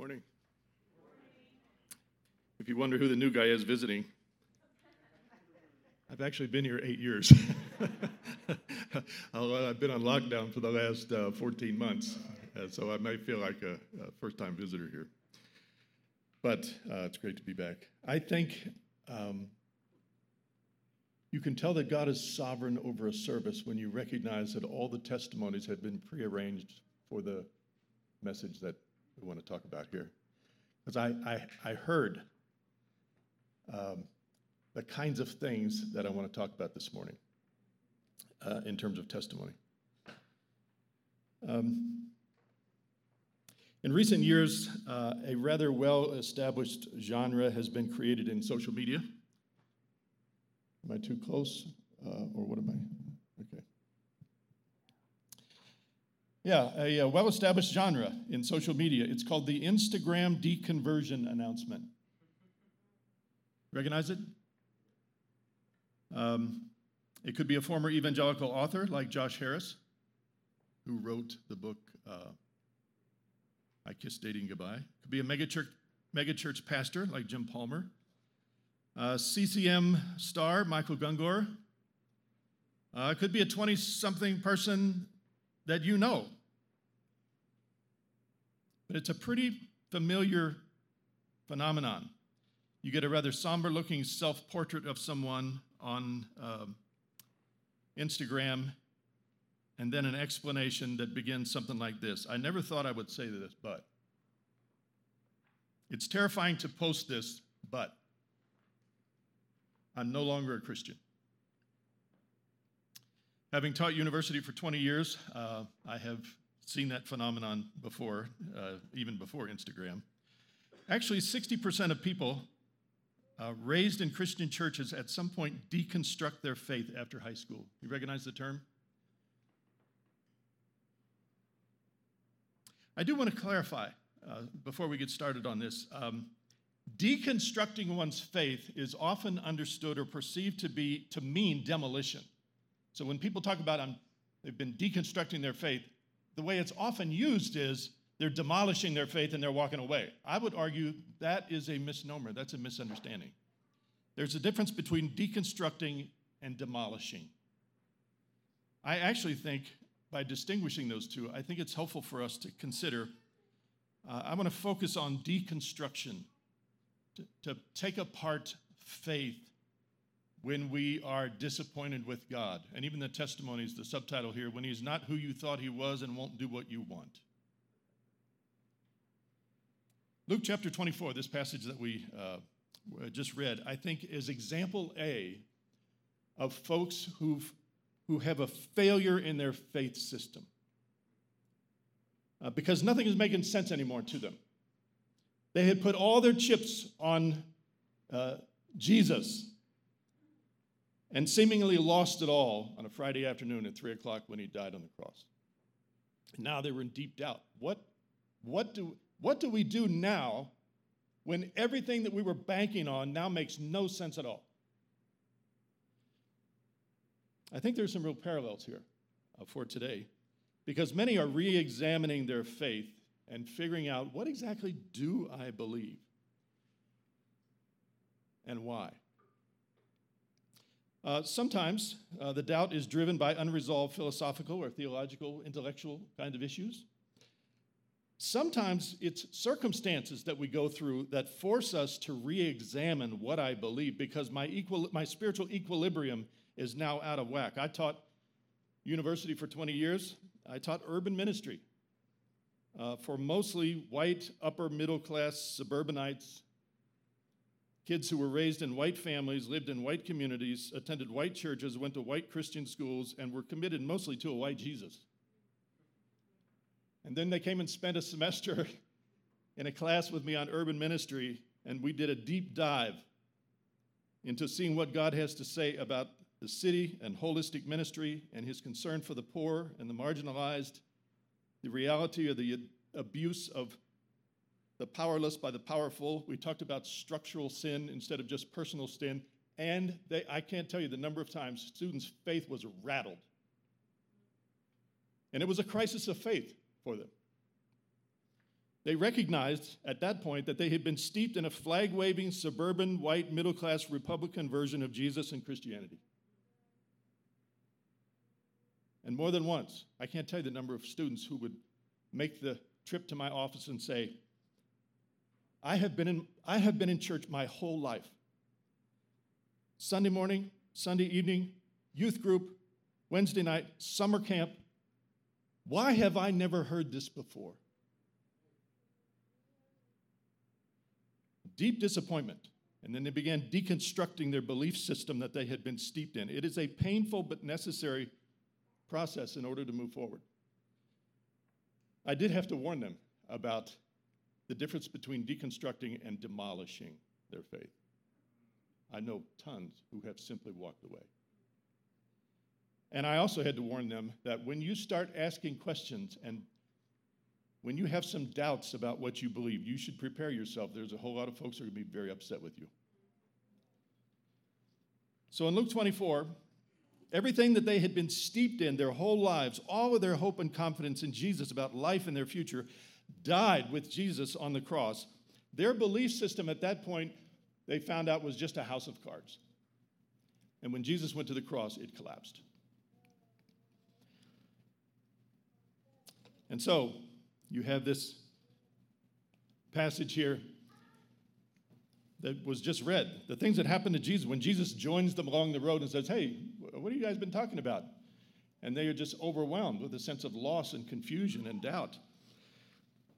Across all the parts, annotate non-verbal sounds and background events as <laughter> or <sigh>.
Morning. If you wonder who the new guy is visiting, I've actually been here eight years. <laughs> I've been on lockdown for the last uh, 14 months, uh, so I may feel like a, a first time visitor here. But uh, it's great to be back. I think um, you can tell that God is sovereign over a service when you recognize that all the testimonies have been prearranged for the message that we want to talk about here. Because I, I, I, heard um, the kinds of things that I want to talk about this morning uh, in terms of testimony. Um, in recent years, uh, a rather well established genre has been created in social media. Am I too close? Uh, or what am I? Okay. Yeah, a, a well established genre in social media. It's called the Instagram deconversion announcement. Recognize it? Um, it could be a former evangelical author like Josh Harris, who wrote the book uh, I Kissed Dating Goodbye. It could be a megachurch, megachurch pastor like Jim Palmer. Uh, CCM star Michael Gungor. Uh, it could be a 20 something person that you know. But it's a pretty familiar phenomenon. You get a rather somber looking self portrait of someone on uh, Instagram, and then an explanation that begins something like this I never thought I would say this, but. It's terrifying to post this, but. I'm no longer a Christian. Having taught university for 20 years, uh, I have seen that phenomenon before, uh, even before Instagram. Actually, 60% of people uh, raised in Christian churches at some point deconstruct their faith after high school. You recognize the term? I do want to clarify uh, before we get started on this. Um, deconstructing one's faith is often understood or perceived to be to mean demolition. So when people talk about um, they've been deconstructing their faith, the way it's often used is they're demolishing their faith and they're walking away. I would argue that is a misnomer. That's a misunderstanding. There's a difference between deconstructing and demolishing. I actually think by distinguishing those two, I think it's helpful for us to consider. Uh, I want to focus on deconstruction, to, to take apart faith when we are disappointed with God. And even the testimonies, the subtitle here, when He's not who you thought He was and won't do what you want. Luke chapter 24, this passage that we uh, just read, I think is example A of folks who've, who have a failure in their faith system. Uh, because nothing is making sense anymore to them. They had put all their chips on uh, Jesus and seemingly lost it all on a Friday afternoon at 3 o'clock when he died on the cross. And now they were in deep doubt. What, what, do, what do we do now when everything that we were banking on now makes no sense at all? I think there's some real parallels here uh, for today because many are re examining their faith and figuring out what exactly do I believe and why. Uh, sometimes uh, the doubt is driven by unresolved philosophical or theological, intellectual kind of issues. Sometimes it's circumstances that we go through that force us to re examine what I believe because my, equal, my spiritual equilibrium is now out of whack. I taught university for 20 years, I taught urban ministry uh, for mostly white, upper middle class suburbanites Kids who were raised in white families, lived in white communities, attended white churches, went to white Christian schools, and were committed mostly to a white Jesus. And then they came and spent a semester <laughs> in a class with me on urban ministry, and we did a deep dive into seeing what God has to say about the city and holistic ministry and his concern for the poor and the marginalized, the reality of the abuse of the powerless by the powerful. We talked about structural sin instead of just personal sin. And they, I can't tell you the number of times students' faith was rattled. And it was a crisis of faith for them. They recognized at that point that they had been steeped in a flag waving, suburban, white, middle class Republican version of Jesus and Christianity. And more than once, I can't tell you the number of students who would make the trip to my office and say, I have been in, I have been in church my whole life. Sunday morning, Sunday evening, youth group, Wednesday night, summer camp. Why have I never heard this before? Deep disappointment. And then they began deconstructing their belief system that they had been steeped in. It is a painful but necessary process in order to move forward. I did have to warn them about the difference between deconstructing and demolishing their faith. I know tons who have simply walked away. And I also had to warn them that when you start asking questions and when you have some doubts about what you believe, you should prepare yourself. There's a whole lot of folks who are going to be very upset with you. So in Luke 24, everything that they had been steeped in their whole lives, all of their hope and confidence in Jesus about life and their future, died with Jesus on the cross. Their belief system at that point, they found out, was just a house of cards. And when Jesus went to the cross, it collapsed. And so, you have this passage here that was just read. The things that happened to Jesus when Jesus joins them along the road and says, Hey, what have you guys been talking about? And they are just overwhelmed with a sense of loss and confusion and doubt.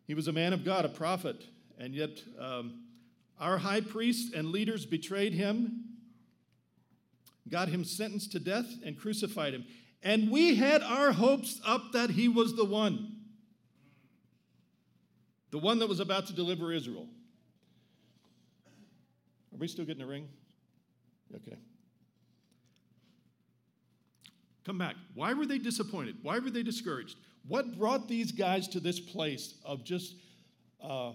He was a man of God, a prophet, and yet um, our high priests and leaders betrayed him, got him sentenced to death, and crucified him. And we had our hopes up that he was the one, the one that was about to deliver Israel. Are we still getting a ring? Okay. Come back. Why were they disappointed? Why were they discouraged? What brought these guys to this place of just uh,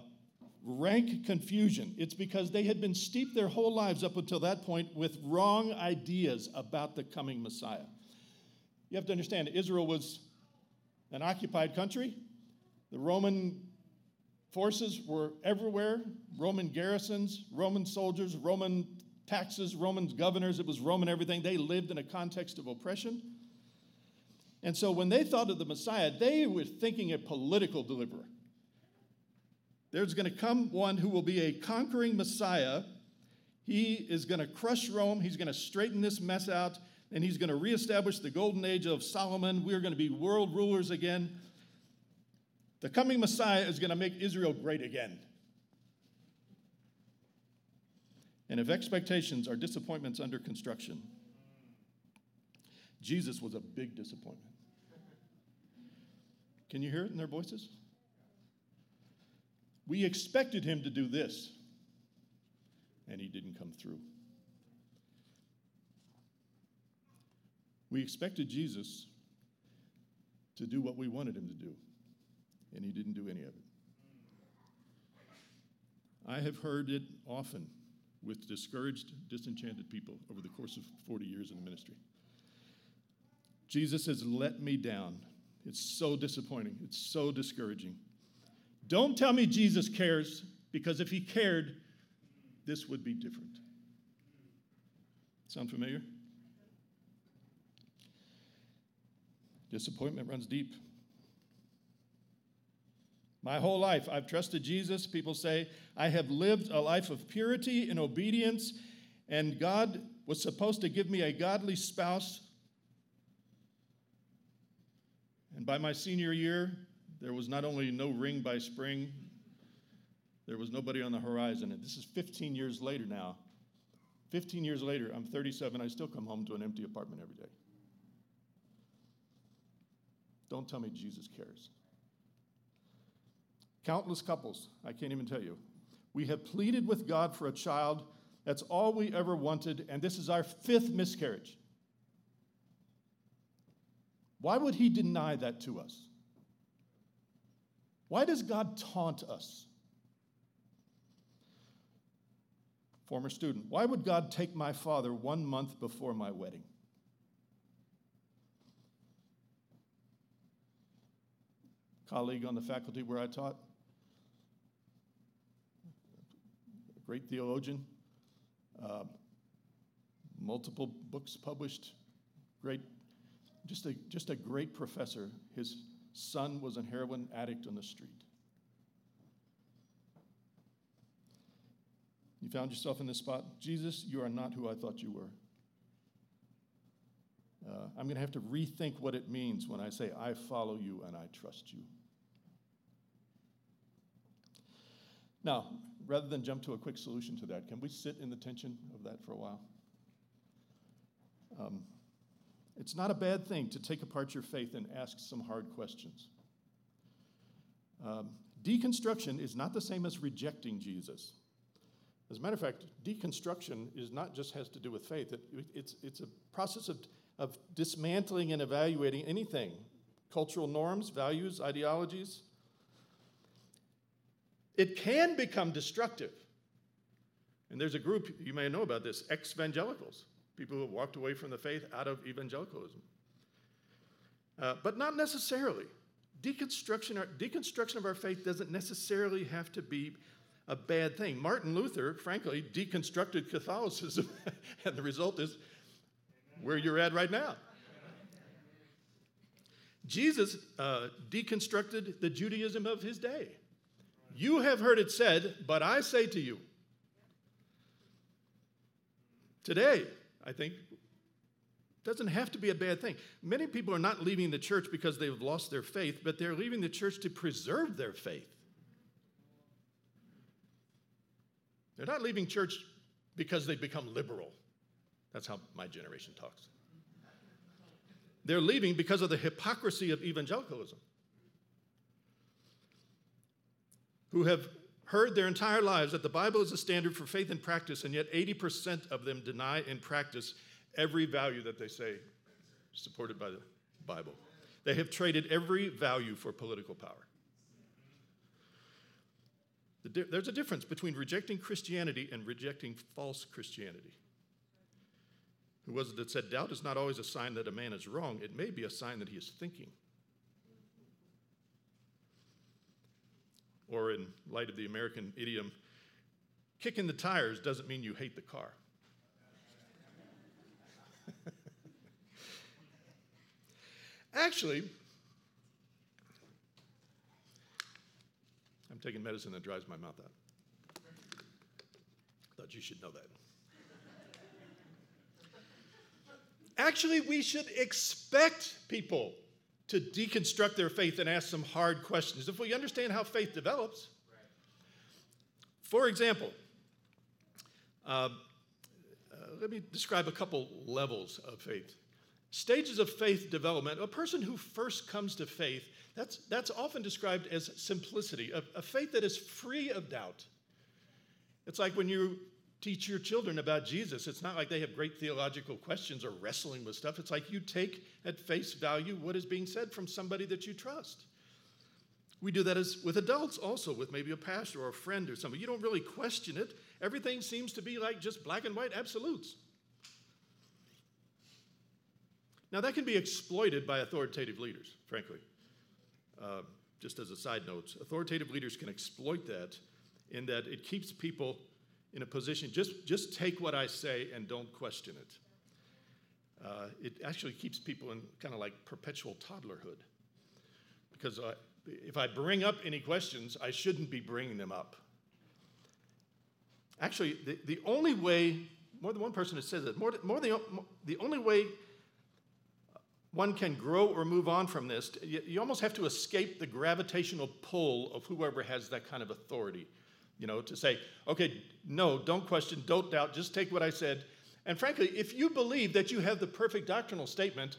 rank confusion? It's because they had been steeped their whole lives up until that point with wrong ideas about the coming Messiah. You have to understand, Israel was an occupied country. The Roman forces were everywhere Roman garrisons, Roman soldiers, Roman taxes, Roman governors. It was Roman everything. They lived in a context of oppression. And so when they thought of the Messiah, they were thinking a political deliverer. There's going to come one who will be a conquering Messiah. He is going to crush Rome. He's going to straighten this mess out, and he's going to reestablish the golden age of Solomon. We're going to be world rulers again. The coming Messiah is going to make Israel great again. And if expectations are disappointments under construction, Jesus was a big disappointment. Can you hear it in their voices? We expected him to do this, and he didn't come through. We expected Jesus to do what we wanted him to do, and he didn't do any of it. I have heard it often with discouraged, disenchanted people over the course of 40 years in the ministry. Jesus has let me down. It's so disappointing. It's so discouraging. Don't tell me Jesus cares, because if he cared, this would be different. Sound familiar? Disappointment runs deep. My whole life, I've trusted Jesus. People say, I have lived a life of purity and obedience, and God was supposed to give me a godly spouse And by my senior year, there was not only no ring by spring, there was nobody on the horizon. And this is 15 years later now. 15 years later, I'm 37, I still come home to an empty apartment every day. Don't tell me Jesus cares. Countless couples, I can't even tell you. We have pleaded with God for a child. That's all we ever wanted, and this is our fifth miscarriage. Why would he deny that to us? Why does God taunt us? Former student, why would God take my father one month before my wedding? Colleague on the faculty where I taught, great theologian, uh, multiple books published, great, just a, just a great professor. His son was a heroin addict on the street. You found yourself in this spot. Jesus, you are not who I thought you were. Uh, I'm going to have to rethink what it means when I say, I follow you and I trust you. Now, rather than jump to a quick solution to that, can we sit in the tension of that for a while? Um, it's not a bad thing to take apart your faith and ask some hard questions. Um, deconstruction is not the same as rejecting Jesus. As a matter of fact, deconstruction is not just has to do with faith. It, it's, it's a process of, of dismantling and evaluating anything, cultural norms, values, ideologies. It can become destructive. And there's a group, you may know about this, ex-evangelicals, people who have walked away from the faith out of evangelicalism. Uh, but not necessarily. Deconstruction, deconstruction of our faith doesn't necessarily have to be a bad thing. Martin Luther, frankly, deconstructed Catholicism, <laughs> and the result is where you're at right now. Jesus uh, deconstructed the Judaism of his day. You have heard it said, but I say to you. Today, I think, doesn't have to be a bad thing. Many people are not leaving the church because they've lost their faith, but they're leaving the church to preserve their faith. They're not leaving church because they've become liberal. That's how my generation talks. They're leaving because of the hypocrisy of evangelicalism, who have heard their entire lives that the Bible is a standard for faith and practice, and yet 80% of them deny and practice every value that they say supported by the Bible. They have traded every value for political power. There's a difference between rejecting Christianity and rejecting false Christianity. Who was it that said, Doubt is not always a sign that a man is wrong, it may be a sign that he is thinking. Or, in light of the American idiom, kicking the tires doesn't mean you hate the car. <laughs> Actually, I'm taking medicine that dries my mouth out. Thought you should know that. Actually, we should expect people to deconstruct their faith and ask some hard questions if we understand how faith develops. For example, uh, uh, let me describe a couple levels of faith. Stages of faith development. A person who first comes to faith that's, that's often described as simplicity, a, a faith that is free of doubt. It's like when you teach your children about Jesus, it's not like they have great theological questions or wrestling with stuff. It's like you take at face value what is being said from somebody that you trust. We do that as with adults also, with maybe a pastor or a friend or somebody. You don't really question it. Everything seems to be like just black and white absolutes. Now, that can be exploited by authoritative leaders, frankly. Uh, just as a side note, authoritative leaders can exploit that in that it keeps people in a position, just, just take what I say and don't question it. Uh, it actually keeps people in kind of like perpetual toddlerhood. Because uh, if I bring up any questions, I shouldn't be bringing them up. Actually, the, the only way, more than one person has said that, more, more the, the only way one can grow or move on from this, you, you almost have to escape the gravitational pull of whoever has that kind of authority. You know, to say, okay, no, don't question, don't doubt, just take what I said. And frankly, if you believe that you have the perfect doctrinal statement,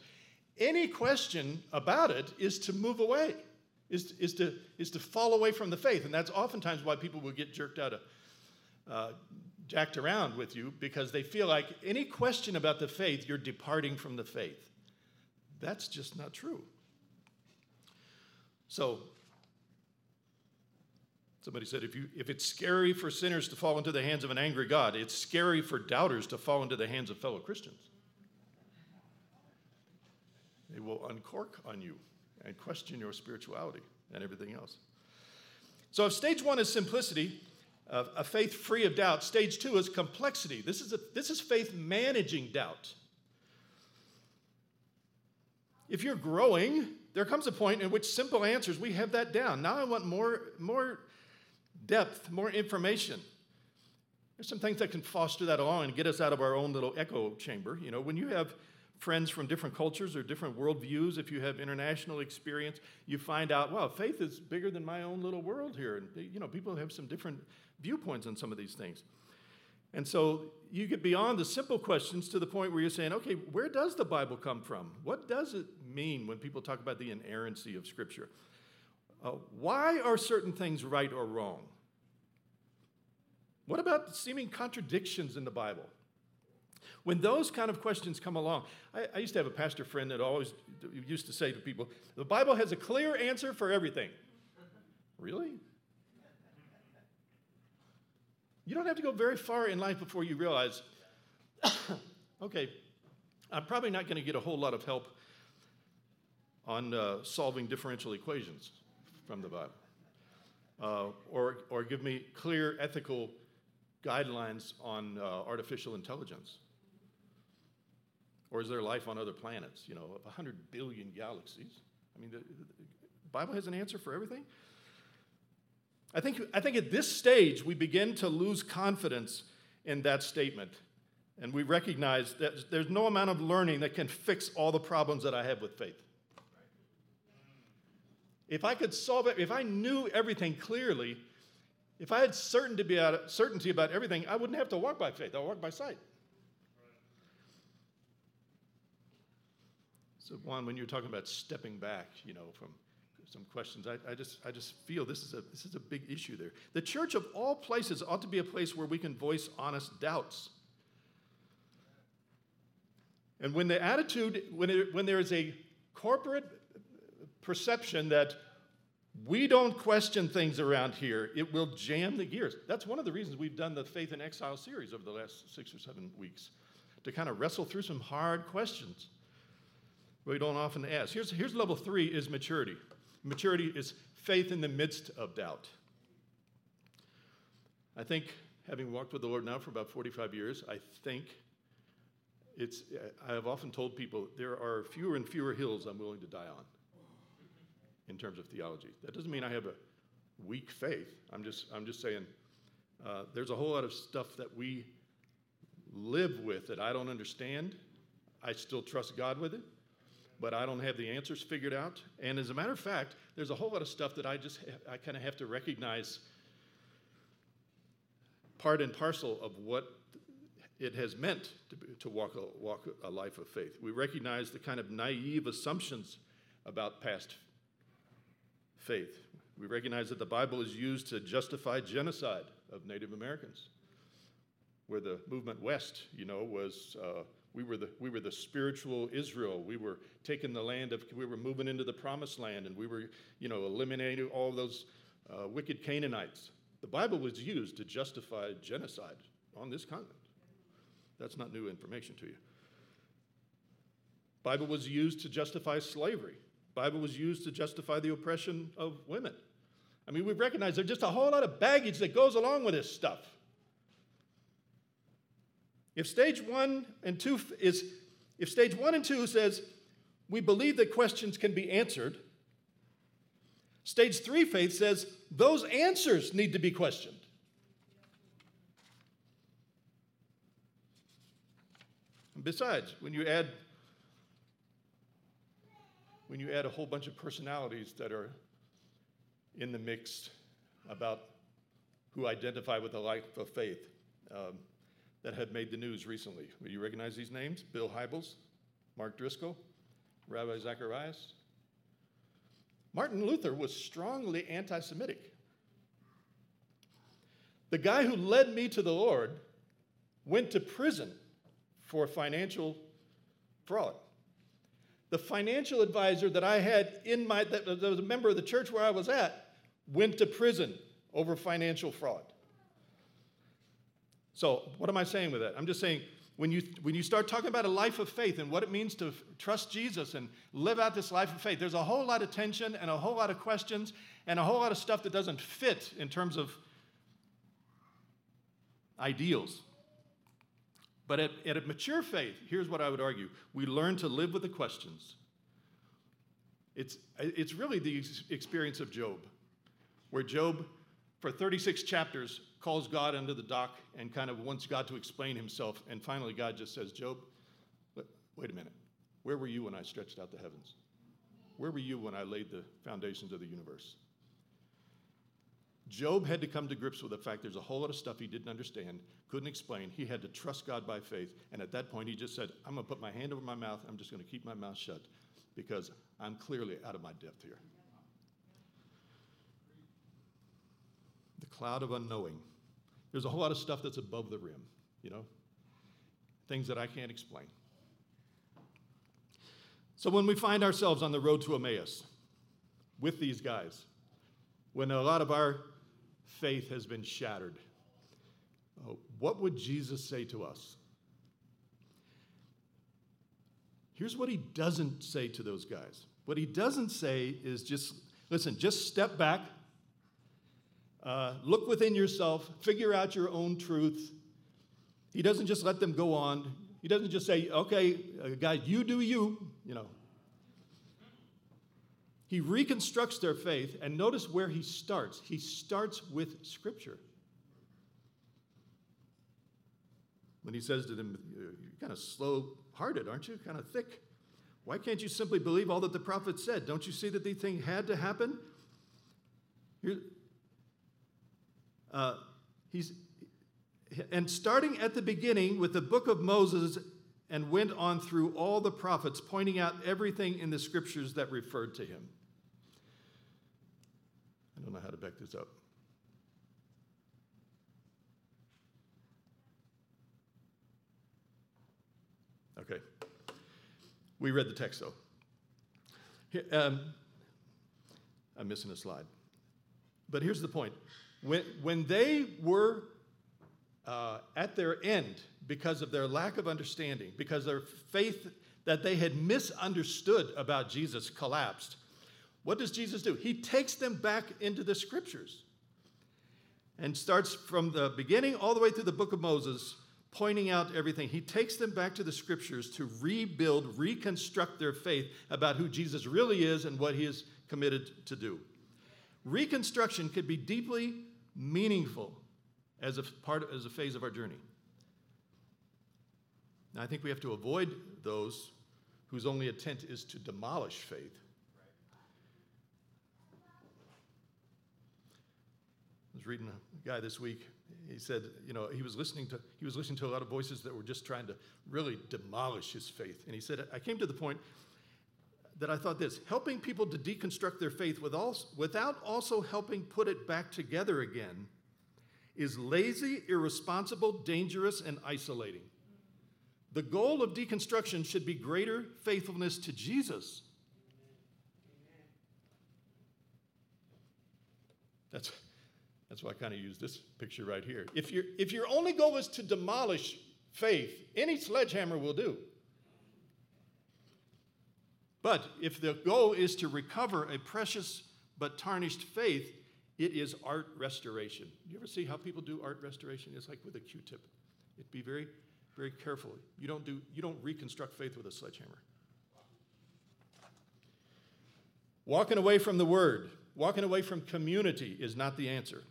any question about it is to move away, is, is, to, is to fall away from the faith. And that's oftentimes why people will get jerked out of, uh, jacked around with you, because they feel like any question about the faith, you're departing from the faith. That's just not true. So, somebody said if, you, if it's scary for sinners to fall into the hands of an angry God, it's scary for doubters to fall into the hands of fellow Christians. They will uncork on you and question your spirituality and everything else. So, if stage one is simplicity, uh, a faith free of doubt. Stage two is complexity. This is, a, this is faith managing doubt. If you're growing, there comes a point in which simple answers, we have that down. Now I want more, more depth, more information. There's some things that can foster that along and get us out of our own little echo chamber. You know, when you have friends from different cultures or different worldviews, if you have international experience, you find out, well, faith is bigger than my own little world here. And, you know, people have some different viewpoints on some of these things. And so you get beyond the simple questions to the point where you're saying, okay, where does the Bible come from? What does it mean when people talk about the inerrancy of Scripture? Uh, why are certain things right or wrong? What about seeming contradictions in the Bible? When those kind of questions come along, I, I, used to have a pastor friend that always used to say to people, the Bible has a clear answer for everything. really? You don't have to go very far in life before you realize, <coughs> okay, I'm probably not going to get a whole lot of help on uh, solving differential equations from the Bible. Uh, or, or give me clear ethical guidelines on uh, artificial intelligence. Or is there life on other planets? You know, 100 billion galaxies. I mean, the, the Bible has an answer for everything. I think, I think at this stage, we begin to lose confidence in that statement. And we recognize that there's no amount of learning that can fix all the problems that I have with faith. If I could solve it, if I knew everything clearly, if I had certainty about, certainty about everything, I wouldn't have to walk by faith. I'll walk by sight. So, Juan, when you're talking about stepping back, you know, from some questions. I, I, just, I just feel this is, a, this is a big issue there. The church of all places ought to be a place where we can voice honest doubts. And when the attitude, when, it, when there is a corporate perception that we don't question things around here, it will jam the gears. That's one of the reasons we've done the Faith in Exile series over the last six or seven weeks, to kind of wrestle through some hard questions we don't often ask. Here's, here's level three is maturity. Maturity is faith in the midst of doubt. I think, having walked with the Lord now for about 45 years, I think it's, I have often told people there are fewer and fewer hills I'm willing to die on in terms of theology. That doesn't mean I have a weak faith. I'm just, I'm just saying uh, there's a whole lot of stuff that we live with that I don't understand. I still trust God with it but I don't have the answers figured out. And as a matter of fact, there's a whole lot of stuff that I just I kind of have to recognize part and parcel of what it has meant to, to walk, a, walk a life of faith. We recognize the kind of naive assumptions about past faith. We recognize that the Bible is used to justify genocide of Native Americans, where the movement west, you know, was. Uh, we were, the, we were the spiritual Israel. We were taking the land of, we were moving into the promised land, and we were, you know, eliminating all those uh, wicked Canaanites. The Bible was used to justify genocide on this continent. That's not new information to you. Bible was used to justify slavery. Bible was used to justify the oppression of women. I mean, we recognize there's just a whole lot of baggage that goes along with this stuff. If stage one and two is, if stage one and two says, we believe that questions can be answered, stage three faith says, those answers need to be questioned. Besides, when you add when you add a whole bunch of personalities that are in the mix about who identify with the life of faith, um, that had made the news recently. Will you recognize these names? Bill Hybels, Mark Driscoll, Ravi Zacharias. Martin Luther was strongly anti Semitic. The guy who led me to the Lord went to prison for financial fraud. The financial advisor that I had in my, that was a member of the church where I was at, went to prison over financial fraud. So, what am I saying with that? I'm just saying when you, when you start talking about a life of faith and what it means to trust Jesus and live out this life of faith, there's a whole lot of tension and a whole lot of questions and a whole lot of stuff that doesn't fit in terms of ideals. But at, at a mature faith, here's what I would argue we learn to live with the questions. It's, it's really the experience of Job, where Job, for 36 chapters, calls God under the dock and kind of wants God to explain himself. And finally, God just says, Job, wait a minute. Where were you when I stretched out the heavens? Where were you when I laid the foundations of the universe? Job had to come to grips with the fact there's a whole lot of stuff he didn't understand, couldn't explain. He had to trust God by faith. And at that point, he just said, I'm going to put my hand over my mouth. I'm just going to keep my mouth shut because I'm clearly out of my depth here. The cloud of unknowing. There's a whole lot of stuff that's above the rim, you know, things that I can't explain. So when we find ourselves on the road to Emmaus with these guys, when a lot of our faith has been shattered. Uh, what would Jesus say to us? Here's what he doesn't say to those guys. What he doesn't say is just, listen, just step back, uh, look within yourself, figure out your own truth. He doesn't just let them go on. He doesn't just say, okay, uh, guys, you do you, you know. He reconstructs their faith, and notice where he starts. He starts with Scripture. When he says to them, You're kind of slow hearted, aren't you? Kind of thick. Why can't you simply believe all that the prophet said? Don't you see that the thing had to happen? Uh, he's, and starting at the beginning with the book of Moses and went on through all the prophets, pointing out everything in the scriptures that referred to him. I don't know how to back this up. Okay. We read the text though. Here, um, I'm missing a slide. But here's the point when, when they were uh, at their end because of their lack of understanding, because their faith that they had misunderstood about Jesus collapsed, what does Jesus do? He takes them back into the scriptures and starts from the beginning all the way through the book of Moses, pointing out everything. He takes them back to the scriptures to rebuild, reconstruct their faith about who Jesus really is and what he is committed to do. Reconstruction could be deeply meaningful as a part as a phase of our journey. Now, I think we have to avoid those whose only intent is to demolish faith was reading a guy this week. He said, you know, he was listening to he was listening to a lot of voices that were just trying to really demolish his faith. And he said, I came to the point that I thought this: helping people to deconstruct their faith without also helping put it back together again is lazy, irresponsible, dangerous, and isolating. The goal of deconstruction should be greater faithfulness to Jesus. That's that's why I kind of use this picture right here. If, you if your only goal is to demolish faith, any sledgehammer will do. But if the goal is to recover a precious but tarnished faith, it is art restoration. You ever see how people do art restoration? It's like with a Q-tip. It be very, very careful. You don't do you don't reconstruct faith with a sledgehammer. Walking away from the word, walking away from community is not the answer.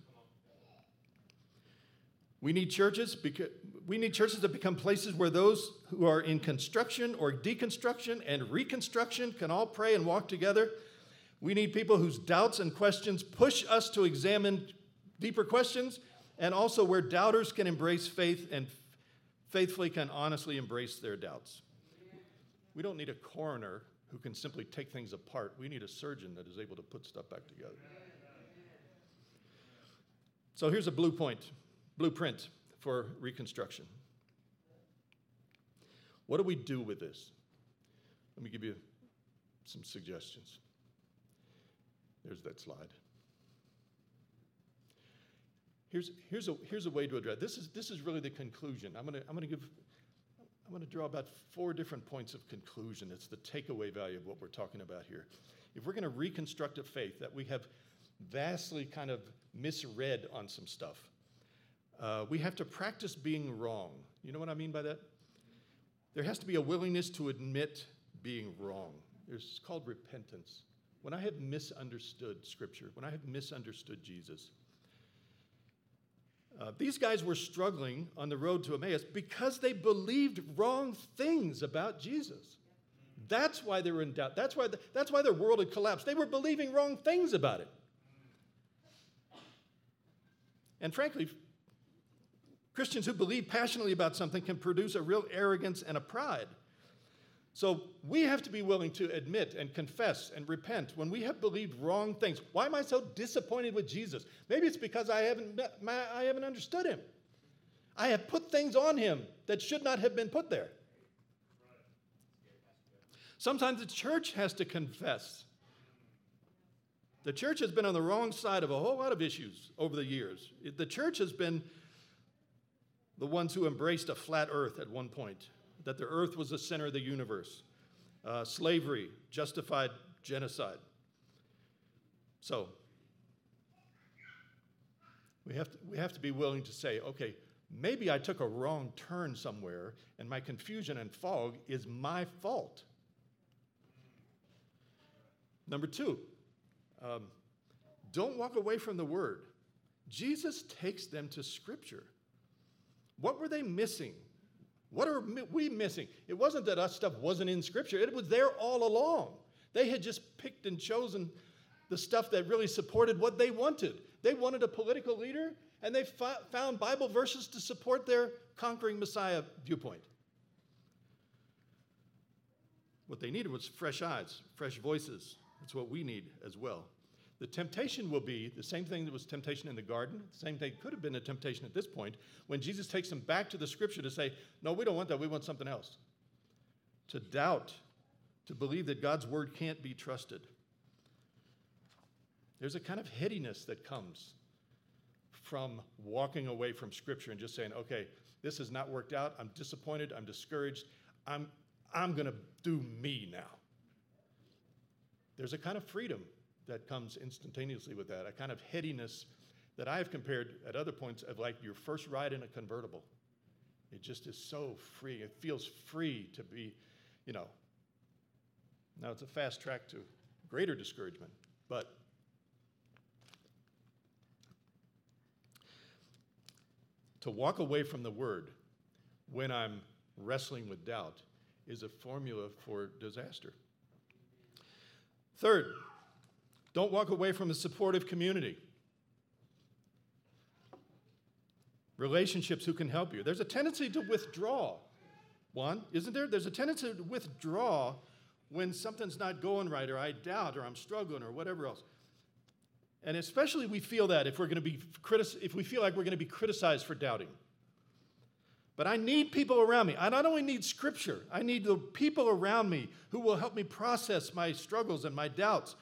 We need churches because we need churches to become places where those who are in construction or deconstruction and reconstruction can all pray and walk together. We need people whose doubts and questions push us to examine deeper questions, and also where doubters can embrace faith and faithfully can honestly embrace their doubts. We don't need a coroner who can simply take things apart. We need a surgeon that is able to put stuff back together. So here's a blue point blueprint for reconstruction. What do we do with this? Let me give you some suggestions. There's that slide. Here's, here's, a, here's a way to address this is this is really the conclusion. I'm gonna I'm gonna give I'm gonna draw about four different points of conclusion. It's the takeaway value of what we're talking about here. If we're gonna reconstruct a faith that we have vastly kind of misread on some stuff, Uh, we have to practice being wrong. You know what I mean by that? There has to be a willingness to admit being wrong. It's called repentance. When I have misunderstood Scripture, when I have misunderstood Jesus, uh, these guys were struggling on the road to Emmaus because they believed wrong things about Jesus. That's why they were in doubt. That's why, the, that's why their world had collapsed. They were believing wrong things about it. And frankly, Christians who believe passionately about something can produce a real arrogance and a pride. So we have to be willing to admit and confess and repent when we have believed wrong things. Why am I so disappointed with Jesus? Maybe it's because I haven't, met, my, I haven't understood him. I have put things on him that should not have been put there. Sometimes the church has to confess. The church has been on the wrong side of a whole lot of issues over the years. The church has been the ones who embraced a flat earth at one point, that the earth was the center of the universe, uh, slavery, justified genocide. So, we have, to, we have to be willing to say, okay, maybe I took a wrong turn somewhere, and my confusion and fog is my fault. Number two, um, don't walk away from the word. Jesus takes them to Scripture. What were they missing? What are we missing? It wasn't that us stuff wasn't in Scripture, it was there all along. They had just picked and chosen the stuff that really supported what they wanted. They wanted a political leader, and they found Bible verses to support their conquering Messiah viewpoint. What they needed was fresh eyes, fresh voices, that's what we need as well. The temptation will be the same thing that was temptation in the garden, the same thing could have been a temptation at this point, when Jesus takes them back to the scripture to say, No, we don't want that, we want something else. To doubt, to believe that God's word can't be trusted. There's a kind of headiness that comes from walking away from scripture and just saying, Okay, this has not worked out, I'm disappointed, I'm discouraged, I'm, I'm going to do me now. There's a kind of freedom that comes instantaneously with that, a kind of headiness that I've compared at other points of like your first ride in a convertible. It just is so free. It feels free to be, you know. Now it's a fast track to greater discouragement, but to walk away from the word when I'm wrestling with doubt is a formula for disaster. Third, don't walk away from a supportive community. Relationships who can help you. There's a tendency to withdraw. One, isn't there? There's a tendency to withdraw when something's not going right, or I doubt, or I'm struggling, or whatever else. And especially we feel that if we're going to be critic- if we feel like we're going to be criticized for doubting. But I need people around me. I not only need scripture, I need the people around me who will help me process my struggles and my doubts.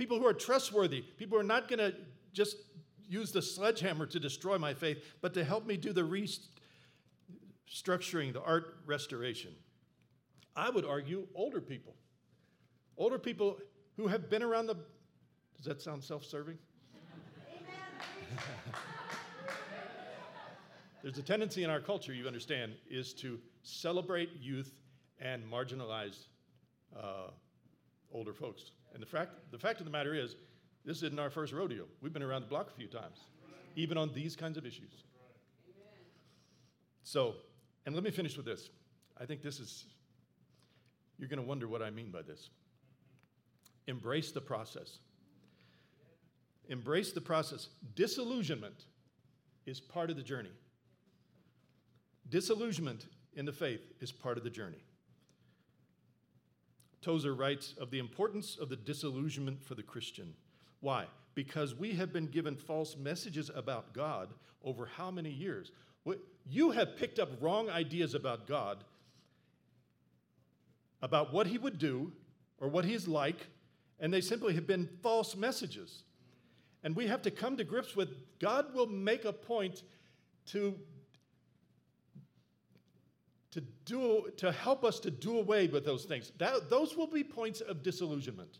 People who are trustworthy, people who are not going to just use the sledgehammer to destroy my faith, but to help me do the restructuring, the art restoration. I would argue older people. Older people who have been around the. Does that sound self serving? <laughs> There's a tendency in our culture, you understand, is to celebrate youth and marginalize uh, older folks. And the fact, the fact of the matter is, this isn't our first rodeo. We've been around the block a few times, even on these kinds of issues. So, and let me finish with this. I think this is, you're going to wonder what I mean by this. Embrace the process. Embrace the process. Disillusionment is part of the journey. Disillusionment in the faith is part of the journey. Tozer writes of the importance of the disillusionment for the Christian. Why? Because we have been given false messages about God over how many years? You have picked up wrong ideas about God, about what He would do or what He's like, and they simply have been false messages. And we have to come to grips with God will make a point to to, do, to help us to do away with those things. That, those will be points of disillusionment.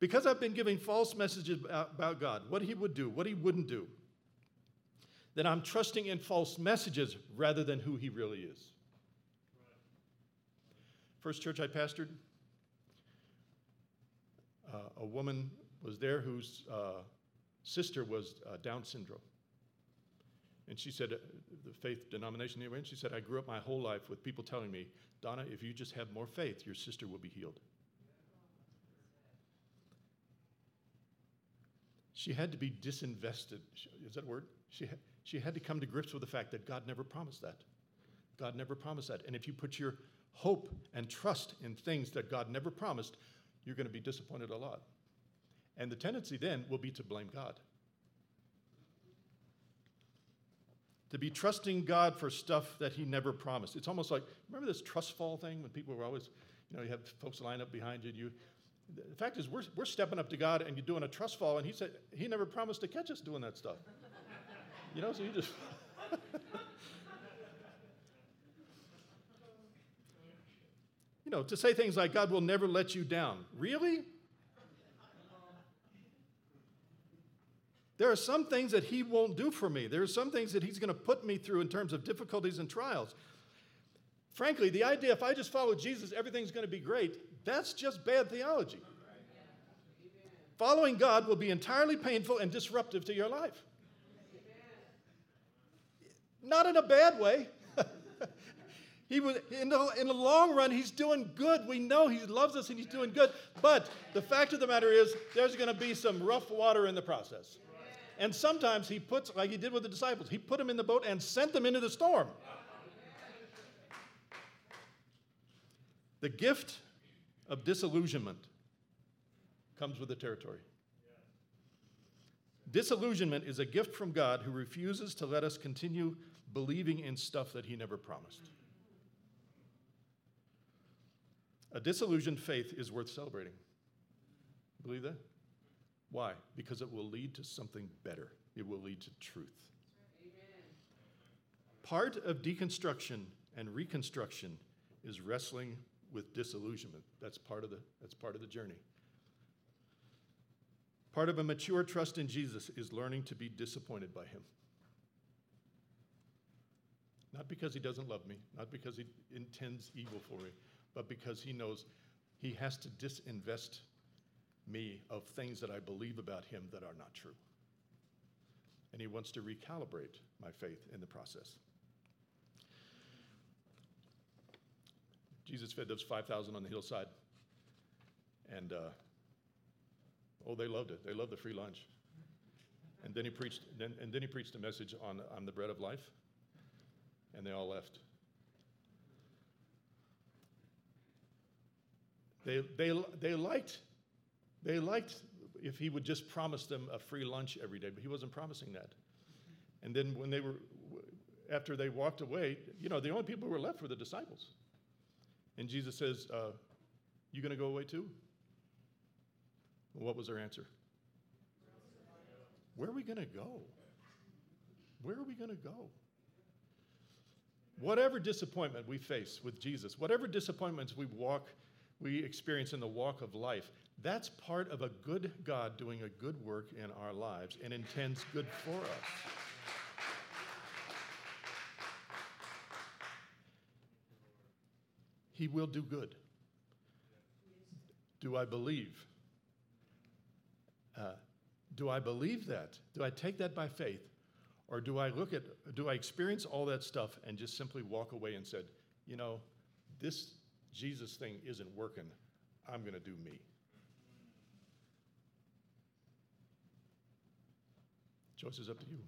Because I've been giving false messages about, God, what He would do, what He wouldn't do, then I'm trusting in false messages rather than who he really is. First church I pastored, uh, a woman was there whose uh, sister was uh, Down syndrome. And she said, uh, the faith denomination in, she said, I grew up my whole life with people telling me, Donna, if you just have more faith, your sister will be healed. She had to be disinvested. Is that word? She she had to come to grips with the fact that God never promised that. God never promised that. And if you put your hope and trust in things that God never promised, you're going to be disappointed a lot. And the tendency then will be to blame God. To be trusting God for stuff that He never promised. It's almost like, remember this trust fall thing when people were always, you know, you have folks line up behind you and you. The fact is, we're, we're stepping up to God and you're doing a trust fall, and He said He never promised to catch us doing that stuff. You know, so you just. <laughs> you know, to say things like, God will never let you down. Really? There are some things that He won't do for me. There are some things that He's going to put me through in terms of difficulties and trials. Frankly, the idea if I just follow Jesus, everything's going to be great, that's just bad theology. Following God will be entirely painful and disruptive to your life. Not in a bad way. <laughs> he was, in, the, in the long run, he's doing good. We know he loves us and he's doing good. But the fact of the matter is, there's going to be some rough water in the process. And sometimes he puts, like he did with the disciples, he put them in the boat and sent them into the storm. The gift of disillusionment comes with the territory. Disillusionment is a gift from God who refuses to let us continue believing in stuff that he never promised. A disillusioned faith is worth celebrating. Believe that? Why? Because it will lead to something better. It will lead to truth. Amen. Part of deconstruction and reconstruction is wrestling with disillusionment. That's part of the, that's part of the journey. Part of a mature trust in Jesus is learning to be disappointed by him. Not because he doesn't love me, not because he intends evil for me, but because he knows he has to disinvest me of things that I believe about him that are not true. And he wants to recalibrate my faith in the process. Jesus fed those 5,000 on the hillside. And, uh, oh, they loved it. They loved the free lunch. And then he preached, then, and then he preached a message on, on the bread of life and they all left. They, they, they, liked, they liked if he would just promise them a free lunch every day, but he wasn't promising that. And then when they were, after they walked away, you know, the only people who were left were the disciples. And Jesus says, uh, You going to go away too? What was their answer? Where are we going to go? Where are we going to go? Whatever disappointment we face with Jesus, whatever disappointments we walk, we experience in the walk of life, that's part of a good God doing a good work in our lives and intends good for us. He will do good. Do I believe? Uh, do I believe that? Do I take that by faith? Or do I look at, do I experience all that stuff and just simply walk away and said, you know, this Jesus thing isn't working. I'm going to do me. Choice is up to you.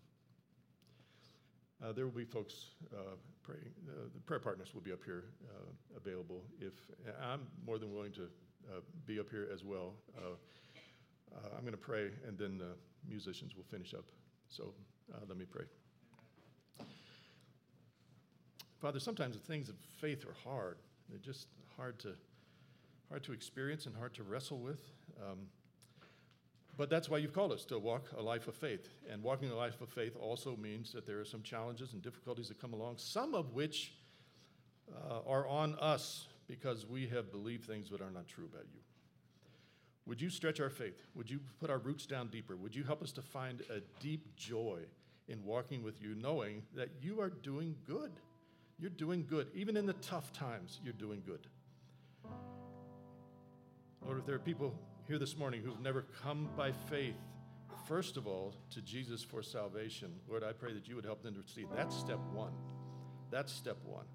Uh, there will be folks uh, praying. Uh, the prayer partners will be up here uh, available. If I'm more than willing to uh, be up here as well. Uh, I'm going to pray, and then the musicians will finish up. So uh, let me pray. Father, sometimes the things of faith are hard. They're just hard to, hard to experience and hard to wrestle with. Um, but that's why you've called us to walk a life of faith. And walking a life of faith also means that there are some challenges and difficulties that come along, some of which uh, are on us because we have believed things that are not true about you. Would you stretch our faith? Would you put our roots down deeper? Would you help us to find a deep joy in walking with you, knowing that you are doing good. You're doing good. Even in the tough times, you're doing good. Lord, if there are people here this morning who've never come by faith, first of all, to Jesus for salvation, Lord, I pray that you would help them to see that's step one. That's step one.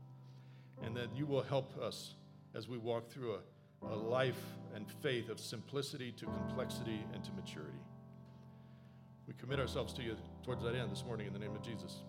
And that you will help us as we walk through a, a life and faith of simplicity to complexity and to maturity. We commit ourselves to you towards that end this morning in the name of Jesus.